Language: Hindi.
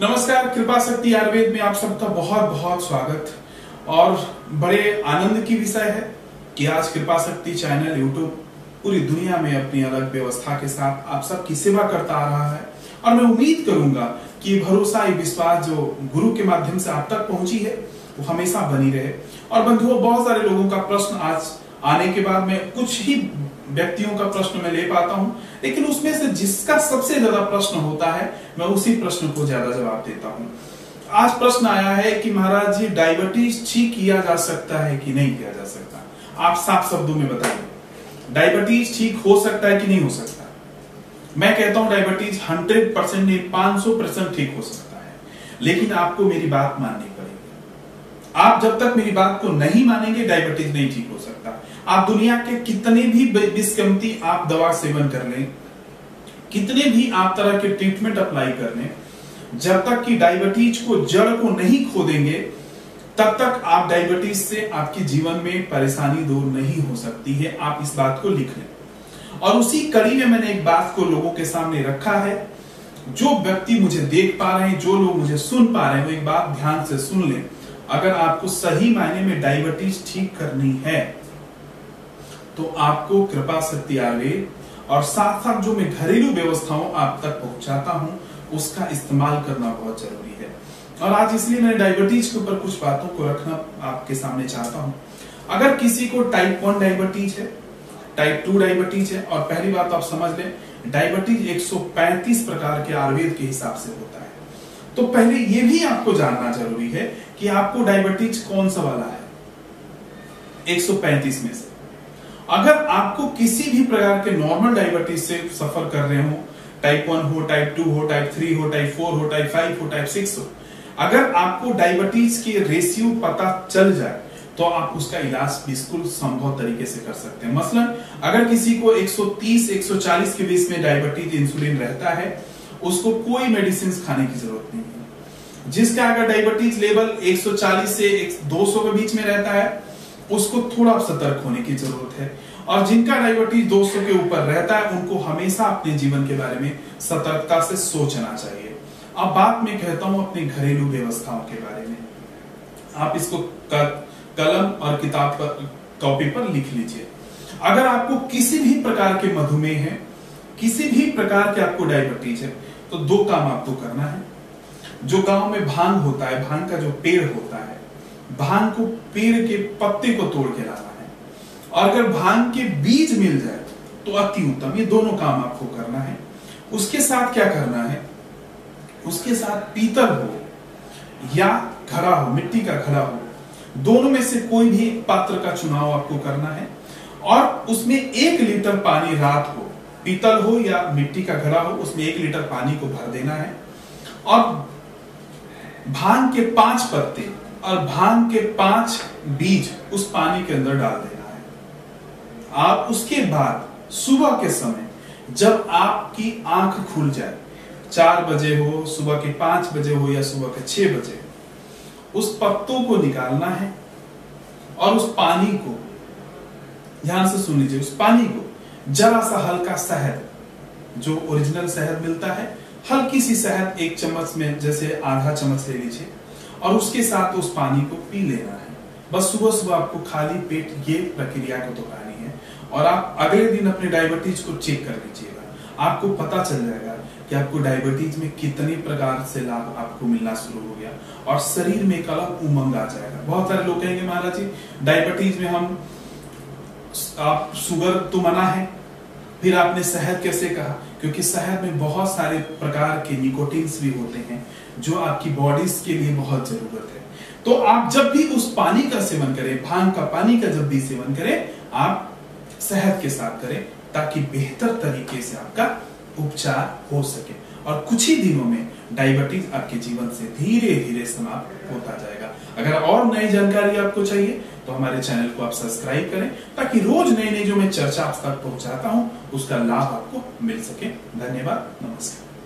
नमस्कार, कृपा शक्ति आयुर्वेद में आप सबका बहुत बहुत स्वागत। और बड़े आनंद की विषय है कि आज कृपा शक्ति चैनल यूट्यूब पूरी दुनिया में अपनी अलग व्यवस्था के साथ आप सबकी सेवा करता आ रहा है। और मैं उम्मीद करूँगा कि भरोसा, ये विश्वास जो गुरु के माध्यम से आप तक पहुँची है, वो हमेशा बनी रहे। और बंधुओं, बहुत सारे लोगों का प्रश्न आज आने के बाद में कुछ ही व्यक्तियों का प्रश्न मैं ले पाता हूँ, लेकिन उसमें से जिसका सबसे ज़्यादा प्रश्न होता है, मैं उसी प्रश्न को ज़्यादा जवाब देता हूँ। आज प्रश्न आया है कि महाराज जी, डायबिटीज़ ठीक किया जा सकता है कि नहीं किया जा सकता? आप साफ़ शब्दों में बताइए। डायबिटीज़ ठीक हो सकता है कि नहीं हो सकता? मैं कहता हूँ डायबिटीज़ हंड्रेड परसेंट नहीं, पाँच सौ परसेंट ठीक हो सकता है। लेकिन आपको मेरी बात माननी पड़ेगी। आप जब तक मेरी बात को नहीं मानेंगे, डायबिटीज़ नहीं ठीक हो सकता। आप दुनिया के कितने भी बिस्कमती आप दवा सेवन कर लें, कितने भी आप तरह के ट्रीटमेंट अप्लाई कर लें, जब तक कि डायबिटीज़ को जड़ को नहीं खो देंगे, तब तक आप डायबिटीज़ से आपके जीवन में परेशानी दूर नहीं हो सकती है। आप इस बात को लिख लें। और उसी कड़ी में मैंने एक बात को लोगों के सामने रखा है। जो व्यक्ति मुझे देख पा रहे हैं, जो लोग मुझे सुन पा रहे हैं, वो एक बात ध्यान से सुन लें। अगर आपको सही मायने में डायबिटीज़ ठीक करनी है तो आपको कृपा आयुर्वेद और साथ साथ जो मैं घरेलू व्यवस्थाओं आप तक पहुंचाता हूँ, उसका इस्तेमाल करना बहुत ज़रूरी है। और आज इसलिए मैं डायबिटीज़ के ऊपर कुछ बातों को रखना आपके सामने चाहता हूँ। अगर किसी को टाइप वन डायबिटीज़ है टाइप टू डायबिटीज़ है, और पहली बात आप समझ लें, डायबिटीज़ 135 प्रकार के आयुर्वेद के हिसाब से होता है। तो पहले ये भी आपको जानना ज़रूरी है कि आपको डायबिटीज़ कौन सा वाला है? 135 में से। अगर आपको किसी भी प्रकार के नॉर्मल डायबिटीज़ से सफ़र कर रहे हो टाइप वन हो टाइप टू हो टाइप थ्री हो टाइप फोर हो टाइप फाइव हो टाइप सिक्स हो, अगर आपको डायबिटीज़ के रेशियो पता चल जाए तो आप उसका इलाज बिल्कुल संभव तरीके से कर सकते हैं। मसलन, अगर किसी को 130 140 के बीच में डायबिटीज़ इंसुलिन रहता है, उसको कोई मेडिसिन खाने की ज़रूरत नहीं है। जिसका अगर डायबिटीज़ लेवल 140 से 200 के बीच में रहता है उसको थोड़ा सतर्क होने की ज़रूरत है। और जिनका डायबिटीज़ 200 के ऊपर रहता है, उनको हमेशा अपने जीवन के बारे में सतर्कता से सोचना चाहिए। अब बात मैं कहता हूँ अपने घरेलू व्यवस्थाओं के बारे में। आप इसको कलम और किताब पर, कॉपी पर लिख लीजिए। अगर आपको किसी भी प्रकार के मधुमेह है, किसी भी प्रकार के आपको डायबिटीज़ है तो दो काम आपको करना है। जो गाँव में भाँग होता है, भाँग का जो पेड़ होता है भाँग को पेड़ के पत्ते को तोड़ के लाना है। और अगर भाँग के बीज मिल जाए तो अति उत्तम। ये दोनों काम आपको करना है। उसके साथ क्या करना है? उसके साथ पीतल हो या घड़ा हो, मिट्टी का घड़ा हो, दोनों में से कोई भी पात्र का चुनाव आपको करना है। और उसमें एक लीटर पानी रात हो पीतल हो या मिट्टी का घड़ा हो, उसमें एक लीटर पानी को भर देना है। और भाँग के पाँच पत्ते और भाँग के पाँच बीज उस पानी के अंदर डाल देना है। आप उसके बाद सुबह के समय जब आपकी आँख खुल जाए, चार बजे हो, सुबह के पाँच बजे हो या सुबह के छह बजे, उस पत्तों को निकालना है और उस पानी को, ध्यान से सुन लीजिए, उस पानी को जरा सा हल्का शहद, जो ओरिजिनल शहद मिलता है, हल्की सी शहद एक चम्मच में, जैसे आधा चम्मच ले लीजिए। और उसके साथ उस पानी को पी लेना है। बस सुबह सुबह आपको खाली पेट ये प्रक्रिया को दोहरानी है और आप अगले दिन अपने डायबिटीज़ को चेक कर लीजिएगा। आपको पता चल जाएगा कि आपको डायबिटीज़ में कितने प्रकार से लाभ आपको मिलना शुरू हो गया और शरीर में एक अलग उमंग आ जाएगा। बहुत सारे लोग कहेंगे, महाराज जी, डायबिटीज़ में हम, आप शुगर तो मना है फिर आपने शहद कैसे कहा? क्योंकि शहद में बहुत सारे प्रकार के निकोटीन्स भी होते हैं, जो आपकी बॉडीज के लिए बहुत ज़रूरत है। तो आप जब भी उस पानी का सेवन करें, भाँग का पानी का जब भी सेवन करें, आप शहद के साथ करें, ताकि बेहतर तरीके से आपका उपचार हो सके। और कुछ ही दिनों में डायबिटीज़ आपके जीवन से धीरे धीरे समाप्त होता जाएगा। अगर और नई जानकारी आपको चाहिए तो हमारे चैनल को आप सब्सक्राइब करें, ताकि रोज नई नई जो मैं चर्चा आप तक पहुंचाता हूँ, उसका लाभ आपको मिल सके। धन्यवाद, नमस्कार।